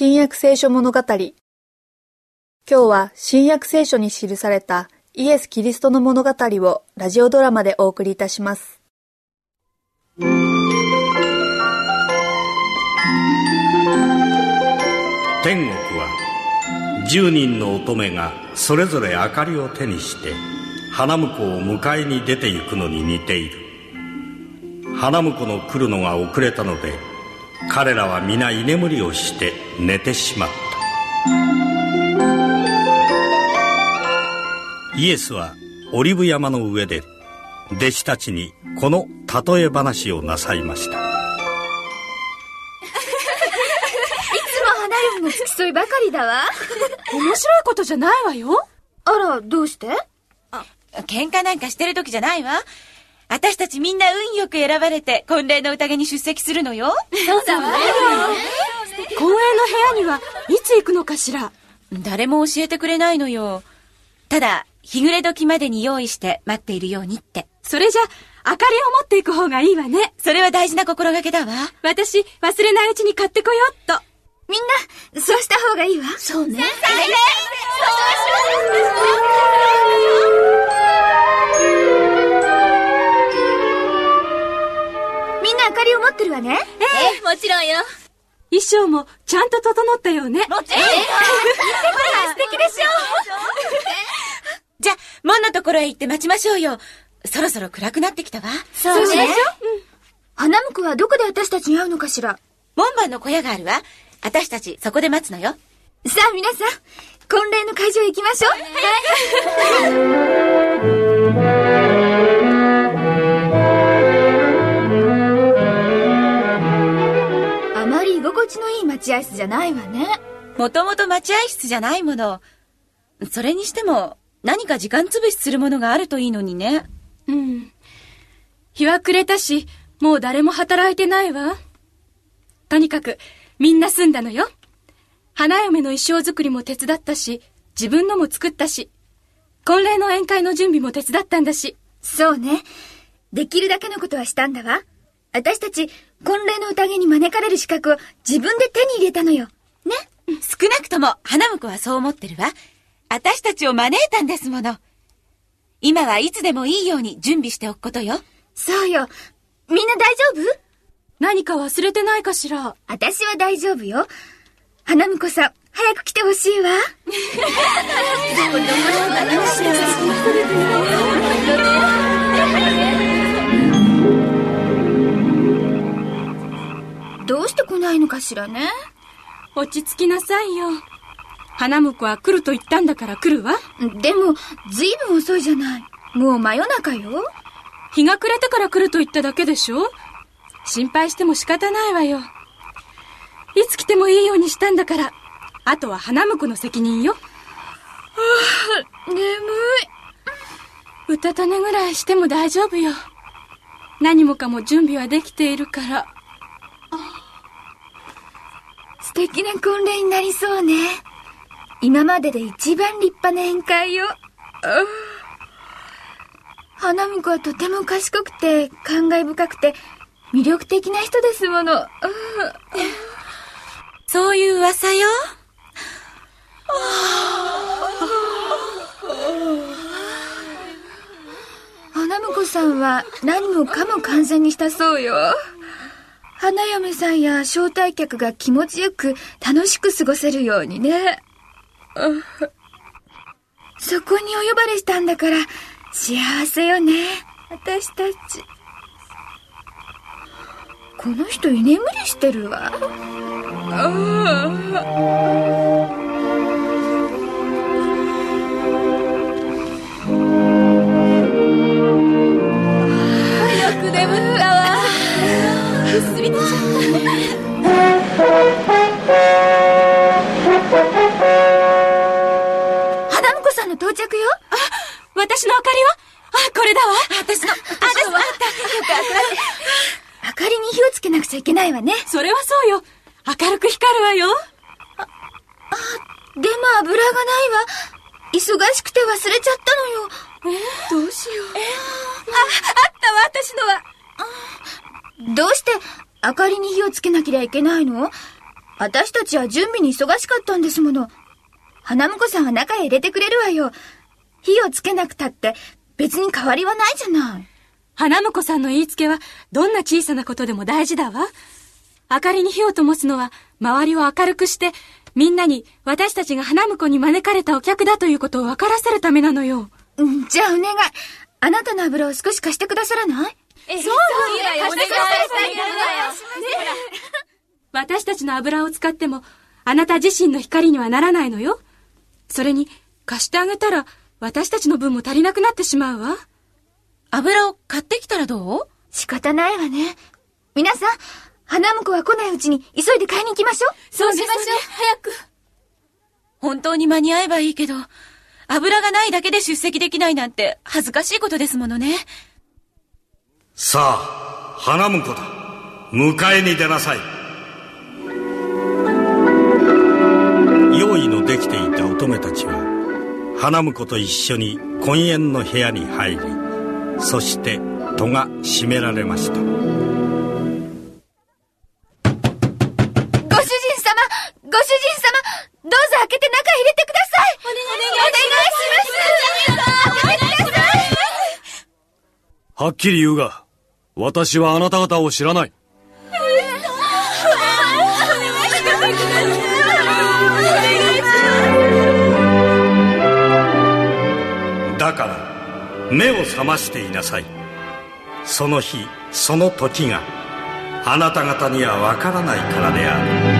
新約聖書物語。今日は新約聖書に記されたイエス・キリストの物語をラジオドラマでお送りいたします。天国は十人の乙女がそれぞれ明かりを手にして花婿を迎えに出て行くのに似ている花婿の来るのが遅れたので彼らは皆居眠りをして寝てしまった。イエスはオリブ山の上で弟子たちにこの例え話をなさいました。いつも花嫁の付き添いばかりだわ。面白いことじゃないわよ。あらどうして？喧嘩なんかしてる時じゃないわ私たちみんな運よく選ばれて婚礼の宴に出席するのよ。そうだわ。婚礼の部屋にはいつ行くのかしら誰も教えてくれないのよ。ただ、日暮れ時までに用意して待っているようにって。それじゃ、明かりを持っていく方がいいわね。それは大事な心がけだわ。私、忘れないうちに買ってこようっと。みんな、そうした方がいいわ。そうね。そうってるわね。ええもちろんよ。衣装もちゃんと整ったよね。もちろん。ええ素敵でしょ？じゃ、門のところへ行って待ちましょうよ。そろそろ暗くなってきたわ。そうね。うん。花婿はどこで私たちに会うのかしら？門番の小屋があるわ。私たちそこで待つのよ。さあ皆さん、婚礼の会場へ行きましょう。はい。地のいい待合室じゃないわね。もともと待合室じゃないもの。それにしても、何か時間潰しするものがあるといいのにね。うん。日は暮れたし、もう誰も働いてないわ。とにかく、みんな住んだのよ。花嫁の衣装作りも手伝ったし、自分のも作ったし、婚礼の宴会の準備も手伝ったんだし。そうね。できるだけのことはしたんだわ。私たち、婚礼の宴に招かれる資格を自分で手に入れたのよ。ね少なくとも、花婿はそう思ってるわ。私たちを招いたんですもの。今はいつでもいいように準備しておくことよ。そうよ。みんな大丈夫？何か忘れてないかしら私は大丈夫よ。花婿さん、早く来てほしいわ。ないのかしらね。落ち着きなさいよ。花婿は来ると言ったんだから来るわ。でも、ずいぶん遅いじゃない。もう真夜中よ。日が暮れてから来ると言っただけでしょ心配しても仕方ないわよ。いつ来てもいいようにしたんだから、あとは花婿の責任よ。はあ、眠い。うたた寝ぐらいしても大丈夫よ。何もかも準備はできているから。敵な婚礼になりそうね。今までで一番立派な宴会よ。花婿はとても賢くて、感慨深くて、魅力的な人ですもの。そういう噂よ。花婿さんは何もかも完全にしたそうよ。花嫁さんや招待客が気持ちよく楽しく過ごせるようにね。そこにお呼ばれしたんだから幸せよね。私たち。この人居眠りしてるわ。私明かりに火をつけなくちゃいけないわね。それはそうよ。明るく光るわよ。あ、あ、でも油がないわ。忙しくて忘れちゃったのよ。えー、どうしよう。えー、あ、あったわ、私のは。どうして明かりに火をつけなきゃいけないの？私たちは準備に忙しかったんですもの。花婿さんは中へ入れてくれるわよ。火をつけなくたって別に変わりはないじゃない。花婿さんの言いつけはどんな小さなことでも大事だわ。明かりに火を灯すのは周りを明るくしてみんなに私たちが花婿に招かれたお客だということを分からせるためなのよ。うん、じゃあお願い。あなたの油を少し貸してくださらない？え、そうよ、貸してください。私たちの油を使っても、あなた自身の光にはならないのよ。それに、貸してあげたら、私たちの分も足りなくなってしまうわ。油を買ってきたらどう？仕方ないわね。皆さん、花婿は来ないうちに急いで買いに行きましょう。そうしましょう。早く。本当に間に合えばいいけど、油がないだけで出席できないなんて恥ずかしいことですものね。さあ、花婿だ。迎えに出なさい。用意のできていた乙女たちは、花婿と一緒に婚宴の部屋に入り、そして戸が閉められました。ご主人様ご主人様どうぞ開けて中入れてくださいお願いします開けてくださいはっきり言うが、私はあなた方を知らない。目を覚ましていなさい。その日、その時が、あなた方にはわからないからである。